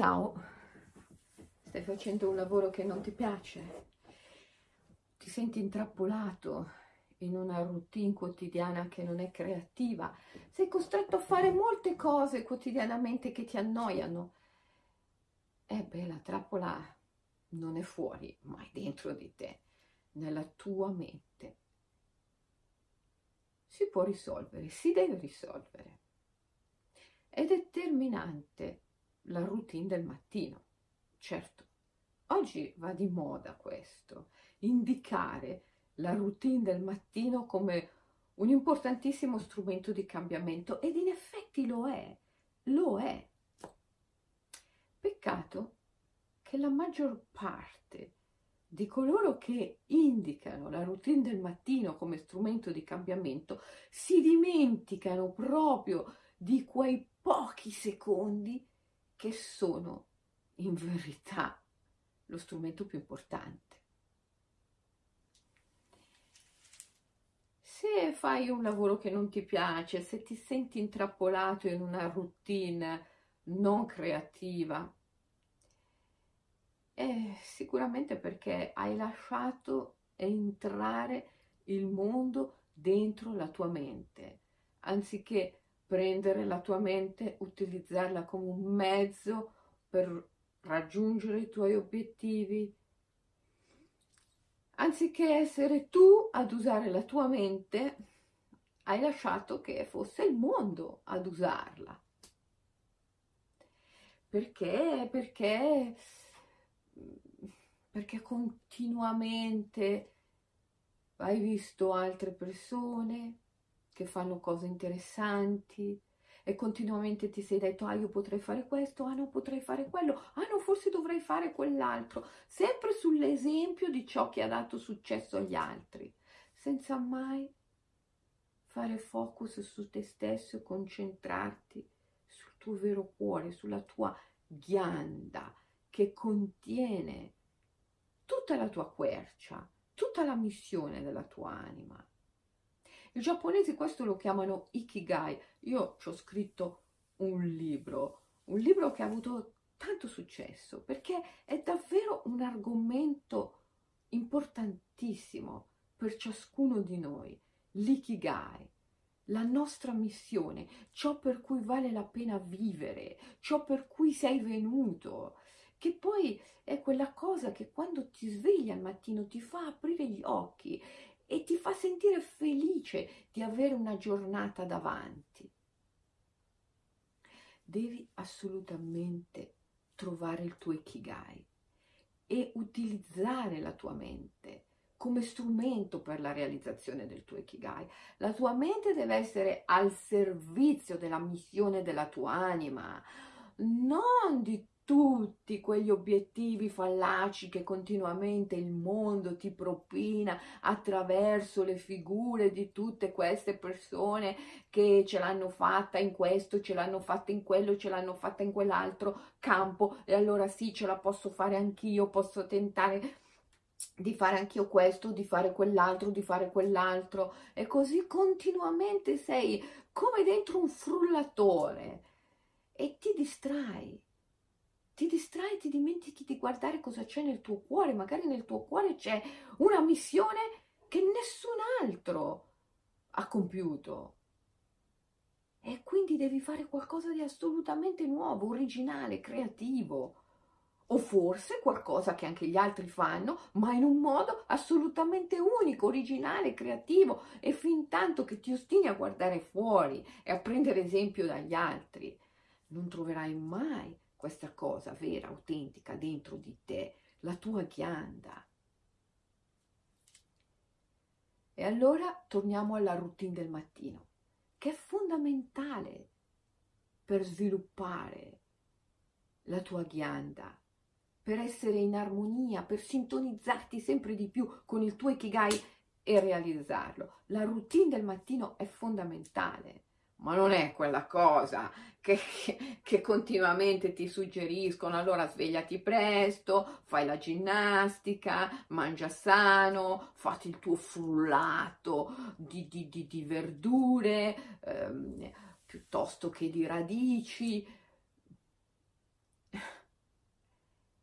Ciao, stai facendo un lavoro che non ti piace? Ti senti intrappolato in una routine quotidiana che non è creativa? Sei costretto a fare molte cose quotidianamente che ti annoiano? Eh beh, la trappola non è fuori, ma è dentro di te, nella tua mente. Si può risolvere, si deve risolvere. È determinante la routine del mattino. Certo, oggi va di moda questo, indicare la routine del mattino come un importantissimo strumento di cambiamento ed in effetti lo è, lo è. Peccato che la maggior parte di coloro che indicano la routine del mattino come strumento di cambiamento si dimenticano proprio di quei pochi secondi che sono in verità lo strumento più importante. Se fai un lavoro che non ti piace, se ti senti intrappolato in una routine non creativa, è sicuramente perché hai lasciato entrare il mondo dentro la tua mente, anziché prendere la tua mente, utilizzarla come un mezzo per raggiungere i tuoi obiettivi. Anziché essere tu ad usare la tua mente, hai lasciato che fosse il mondo ad usarla. Perché? Perché, perché continuamente hai visto altre persone, che fanno cose interessanti e continuamente ti sei detto ah io potrei fare questo, ah non potrei fare quello, ah no forse dovrei fare quell'altro, sempre sull'esempio di ciò che ha dato successo agli altri, senza mai fare focus su te stesso e concentrarti sul tuo vero cuore, sulla tua ghianda che contiene tutta la tua quercia, tutta la missione della tua anima. I giapponesi questo lo chiamano ikigai. Io ci ho scritto un libro, un libro che ha avuto tanto successo perché è davvero un argomento importantissimo per ciascuno di noi, l'ikigai, la nostra missione, ciò per cui vale la pena vivere, ciò per cui sei venuto, che poi è quella cosa che quando ti svegli al mattino ti fa aprire gli occhi e ti fa sentire felice di avere una giornata davanti. Devi assolutamente trovare il tuo ikigai e utilizzare la tua mente come strumento per la realizzazione del tuo ikigai. La tua mente deve essere al servizio della missione della tua anima, non di tutti quegli obiettivi fallaci che continuamente il mondo ti propina attraverso le figure di tutte queste persone che ce l'hanno fatta in questo, ce l'hanno fatta in quello, ce l'hanno fatta in quell'altro campo. E allora sì, ce la posso fare anch'io, posso tentare di fare anch'io questo, di fare quell'altro, di fare quell'altro. E così continuamente sei come dentro un frullatore e ti distrai ti distrai, ti dimentichi di guardare cosa c'è nel tuo cuore, magari nel tuo cuore c'è una missione che nessun altro ha compiuto. E quindi devi fare qualcosa di assolutamente nuovo, originale, creativo. O forse qualcosa che anche gli altri fanno, ma in un modo assolutamente unico, originale, creativo. E fin tanto che ti ostini a guardare fuori e a prendere esempio dagli altri, non troverai mai questa cosa vera, autentica dentro di te, la tua ghianda. E allora torniamo alla routine del mattino, che è fondamentale per sviluppare la tua ghianda, per essere in armonia, per sintonizzarti sempre di più con il tuo ikigai e realizzarlo. La routine del mattino è fondamentale ma non è quella cosa che, che, continuamente ti suggeriscono, allora svegliati presto, fai la ginnastica, mangia sano, fatti il tuo frullato di, di, di, di verdure ehm, piuttosto che di radici.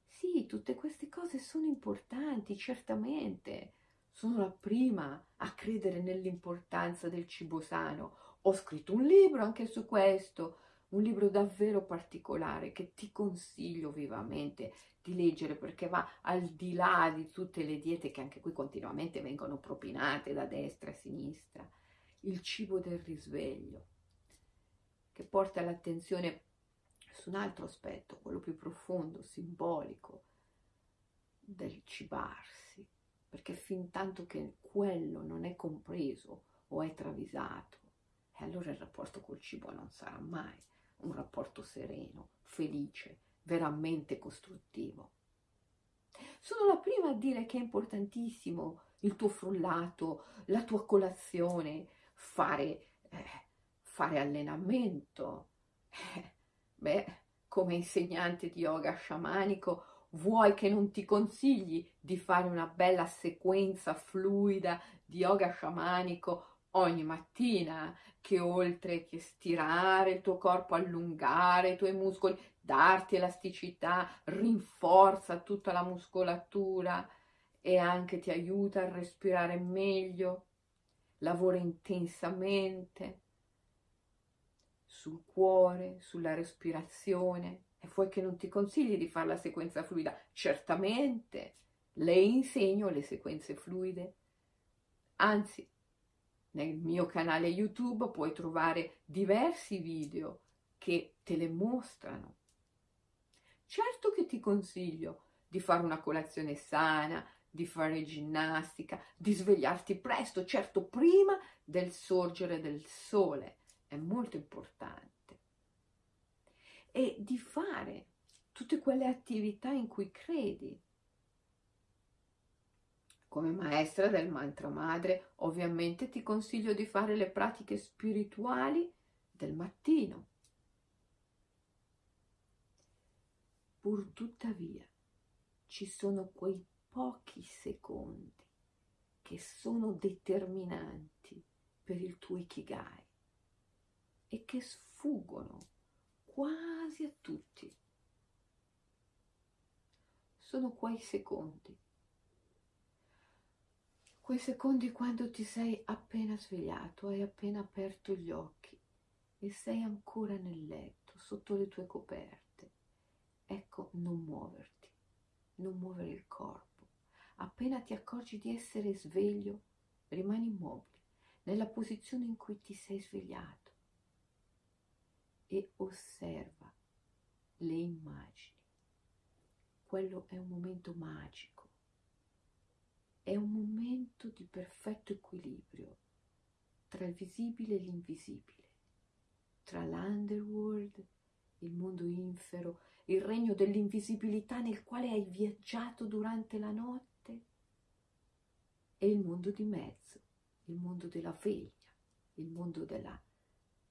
sì, tutte queste cose sono importanti, certamente. Sono la prima a credere nell'importanza del cibo sano. Ho scritto un libro anche su questo, un libro davvero particolare che ti consiglio vivamente di leggere perché va al di là di tutte le diete che anche qui continuamente vengono propinate da destra e sinistra. Il cibo del risveglio, che porta l'attenzione su un altro aspetto, quello più profondo, simbolico del cibarsi, perché fin tanto che quello non è compreso o è travisato, e allora il rapporto col cibo non sarà mai un rapporto sereno, felice, veramente costruttivo. Sono la prima a dire che è importantissimo il tuo frullato, la tua colazione, fare, eh, fare allenamento. Eh, beh, come insegnante di yoga sciamanico, vuoi che non ti consigli di fare una bella sequenza fluida di yoga sciamanico ogni mattina, che oltre che stirare il tuo corpo, allungare i tuoi muscoli, darti elasticità, rinforza tutta la muscolatura e anche ti aiuta a respirare meglio, lavora intensamente sul cuore, sulla respirazione e vuoi che non ti consigli di fare la sequenza fluida? Certamente, le insegno le sequenze fluide, anzi nel mio canale YouTube puoi trovare diversi video che te le mostrano. Certo che ti consiglio di fare una colazione sana, di fare ginnastica, di svegliarti presto, certo prima del sorgere del sole, è molto importante. E di fare tutte quelle attività in cui credi, come maestra del mantra madre, ovviamente ti consiglio di fare le pratiche spirituali del mattino. Pur tuttavia ci sono quei pochi secondi che sono determinanti per il tuo ikigai e che sfuggono quasi a tutti. Sono quei secondi quei secondi quando ti sei appena svegliato, hai appena aperto gli occhi e sei ancora nel letto, sotto le tue coperte. Ecco, non muoverti, non muovere il corpo. Appena ti accorgi di essere sveglio, rimani immobile, nella posizione in cui ti sei svegliato e osserva le immagini. Quello è un momento magico è un momento di perfetto equilibrio tra il visibile e l'invisibile, tra l'underworld, il mondo infero, il regno dell'invisibilità nel quale hai viaggiato durante la notte e il mondo di mezzo, il mondo della veglia, il mondo della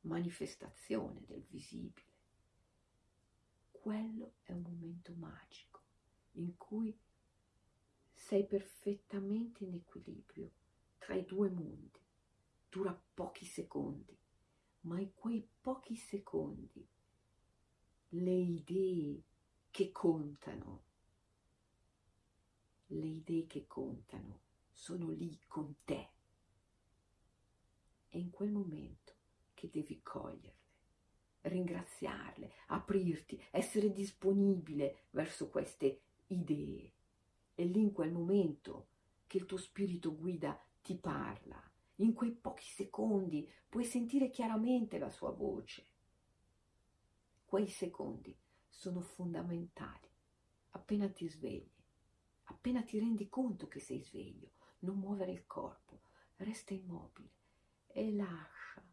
manifestazione del visibile. Quello è un momento magico in cui sei perfettamente in equilibrio tra i due mondi. Dura pochi secondi, ma in quei pochi secondi le idee che contano, le idee che contano sono lì con te. È in quel momento che devi coglierle, ringraziarle, aprirti, essere disponibile verso queste idee lì in quel momento che il tuo spirito guida ti parla. In quei pochi secondi puoi sentire chiaramente la sua voce. Quei secondi sono fondamentali. Appena ti svegli, appena ti rendi conto che sei sveglio, non muovere il corpo, resta immobile e lascia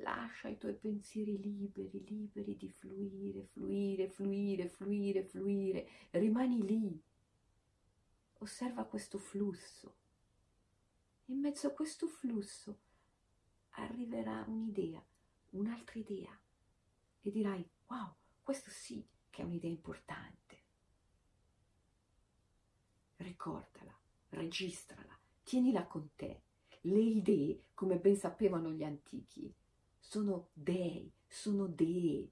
lascia i tuoi pensieri liberi, liberi di fluire, fluire, fluire, fluire, fluire. Rimani lì. Osserva questo flusso. In mezzo a questo flusso arriverà un'idea, un'altra idea e dirai, wow, questo sì che è un'idea importante. Ricordala, registrala, tienila con te. Le idee, come ben sapevano gli antichi, sono dei, sono dee,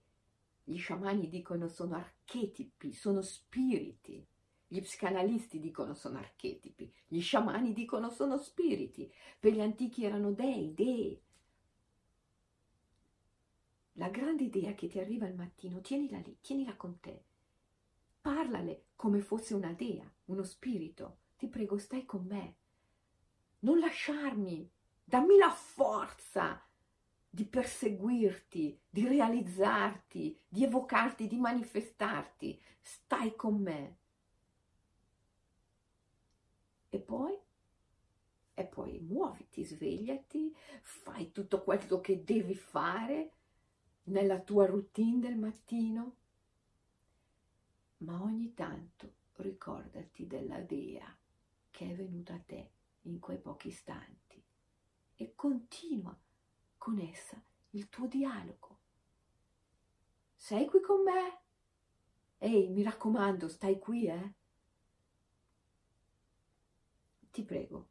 gli sciamani dicono sono archetipi, sono spiriti. Gli psicanalisti dicono sono archetipi, gli sciamani dicono sono spiriti. Per gli antichi erano dei, dei. La grande idea che ti arriva al mattino, tienila lì, tienila con te. Parlale come fosse una dea, uno spirito. Ti prego, stai con me. Non lasciarmi. Dammi la forza di perseguirti, di realizzarti, di evocarti, di manifestarti. Stai con me. E poi? E poi muoviti, svegliati, fai tutto quello che devi fare nella tua routine del mattino, ma ogni tanto ricordati della Dea che è venuta a te in quei pochi istanti e continua con essa il tuo dialogo. Sei qui con me? Ehi, mi raccomando, stai qui, eh? Ti prego,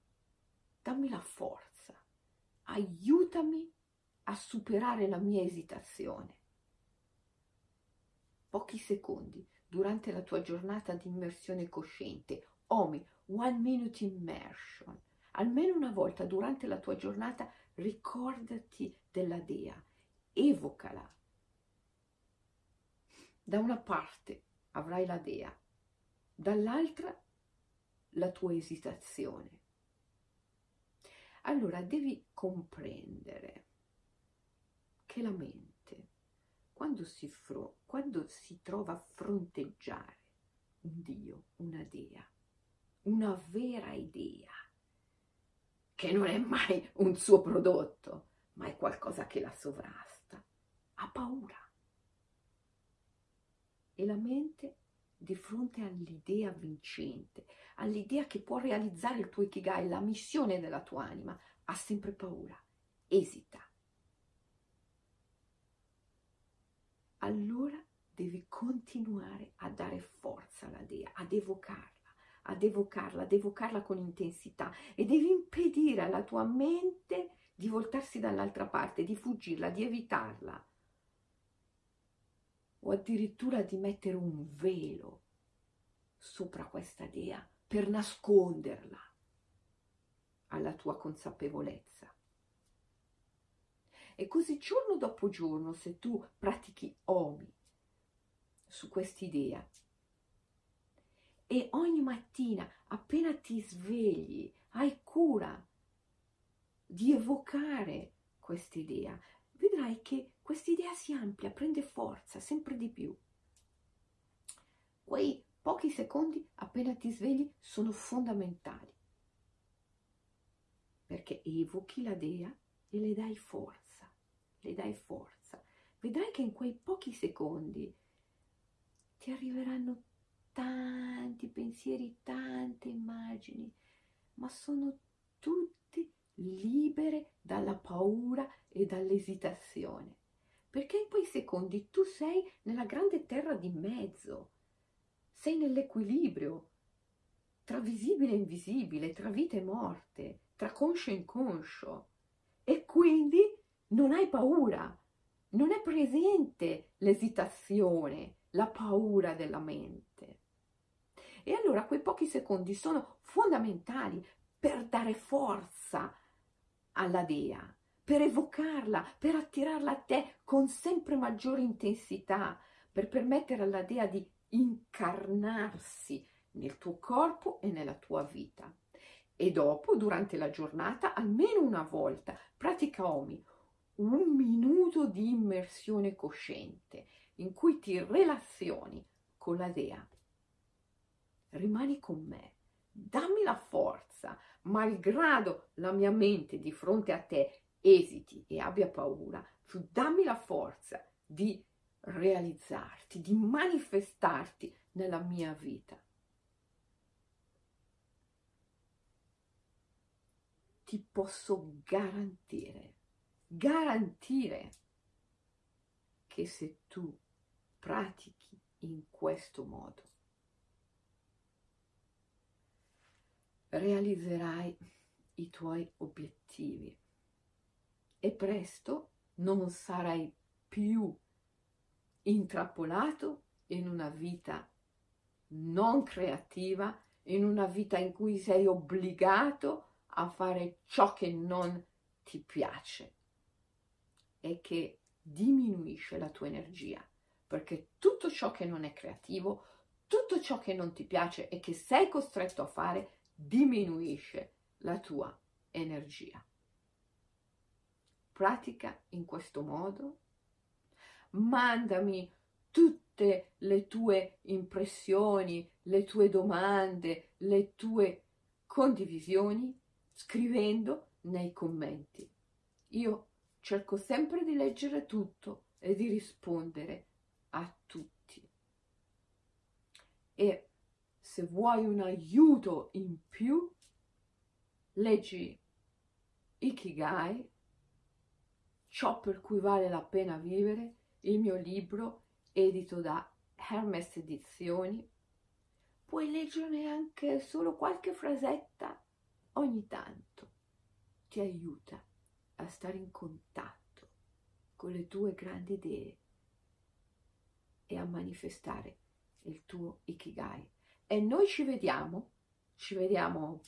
dammi la forza, aiutami a superare la mia esitazione. Pochi secondi durante la tua giornata di immersione cosciente, OMI, One Minute Immersion, almeno una volta durante la tua giornata ricordati della Dea, evocala. Da una parte avrai la Dea, dall'altra la tua esitazione. Allora devi comprendere che la mente, quando si, fro- quando si trova a fronteggiare un Dio, una Dea, una vera idea, che non è mai un suo prodotto, ma è qualcosa che la sovrasta. Ha paura. E la mente, di fronte all'idea vincente, all'idea che può realizzare il tuo ikigai, la missione della tua anima, ha sempre paura, esita. Allora devi continuare a dare forza alla dea, ad evocarla ad evocarla, ad evocarla con intensità e devi impedire alla tua mente di voltarsi dall'altra parte, di fuggirla, di evitarla o addirittura di mettere un velo sopra questa dea per nasconderla alla tua consapevolezza. E così giorno dopo giorno, se tu pratichi Omi su quest'idea, e ogni mattina appena ti svegli hai cura di evocare quest'idea, vedrai che quest'idea si amplia, prende forza sempre di più. Quei pochi secondi appena ti svegli sono fondamentali perché evochi la dea e le dai forza, le dai forza. Vedrai che in quei pochi secondi ti arriveranno tanti pensieri, tante immagini, ma sono tutte libere dalla paura e dall'esitazione. Perché in quei secondi tu sei nella grande terra di mezzo, sei nell'equilibrio tra visibile e invisibile, tra vita e morte, tra conscio e inconscio. E quindi non hai paura, non è presente l'esitazione, la paura della mente. E allora quei pochi secondi sono fondamentali per dare forza alla dea, per evocarla, per attirarla a te con sempre maggiore intensità, per permettere alla dea di incarnarsi nel tuo corpo e nella tua vita. E dopo, durante la giornata, almeno una volta, pratica Omi, un minuto di immersione cosciente in cui ti relazioni con la dea rimani con me, dammi la forza, malgrado la mia mente di fronte a te esiti e abbia paura, tu dammi la forza di realizzarti, di manifestarti nella mia vita. Ti posso garantire, garantire che se tu pratichi in questo modo, realizzerai i tuoi obiettivi. E presto non sarai più intrappolato in una vita non creativa, in una vita in cui sei obbligato a fare ciò che non ti piace e che diminuisce la tua energia, perché tutto ciò che non è creativo, tutto ciò che non ti piace e che sei costretto a fare diminuisce la tua energia. Pratica in questo modo, mandami tutte le tue impressioni, le tue domande, le tue condivisioni scrivendo nei commenti. Io cerco sempre di leggere tutto e di rispondere a tutti. E se vuoi un aiuto in più, leggi Ikigai, ciò per cui vale la pena vivere, il mio libro edito da Hermes Edizioni. Puoi leggerne anche solo qualche frasetta ogni tanto. Ti aiuta a stare in contatto con le tue grandi idee e a manifestare il tuo Ikigai. E noi ci vediamo, ci vediamo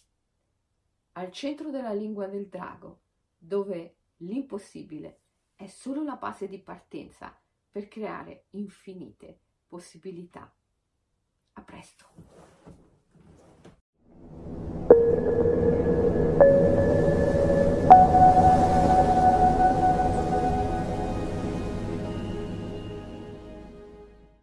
al centro della lingua del drago, dove l'impossibile è solo la base di partenza per creare infinite possibilità. A presto!